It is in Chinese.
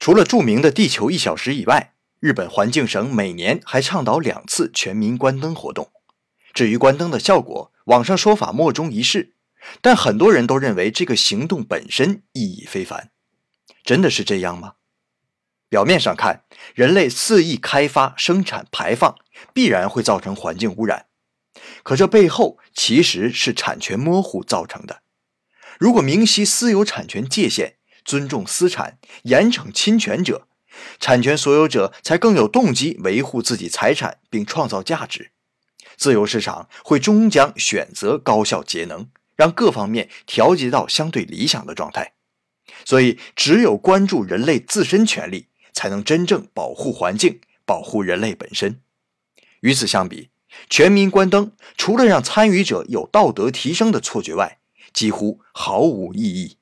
除了著名的“地球一小时”以外，日本环境省每年还倡导两次全民关灯活动。至于关灯的效果，网上说法莫衷一是，但很多人都认为这个行动本身意义非凡。真的是这样吗？表面上看，人类肆意开发、生产、排放，必然会造成环境污染。可这背后其实是产权模糊造成的。如果明晰私有产权界限，尊重私产，严惩侵权者，产权所有者才更有动机维护自己财产并创造价值。自由市场会终将选择高效节能，让各方面调节到相对理想的状态。所以，只有关注人类自身权利，才能真正保护环境，保护人类本身。与此相比，全民关灯除了让参与者有道德提升的错觉外，几乎毫无意义。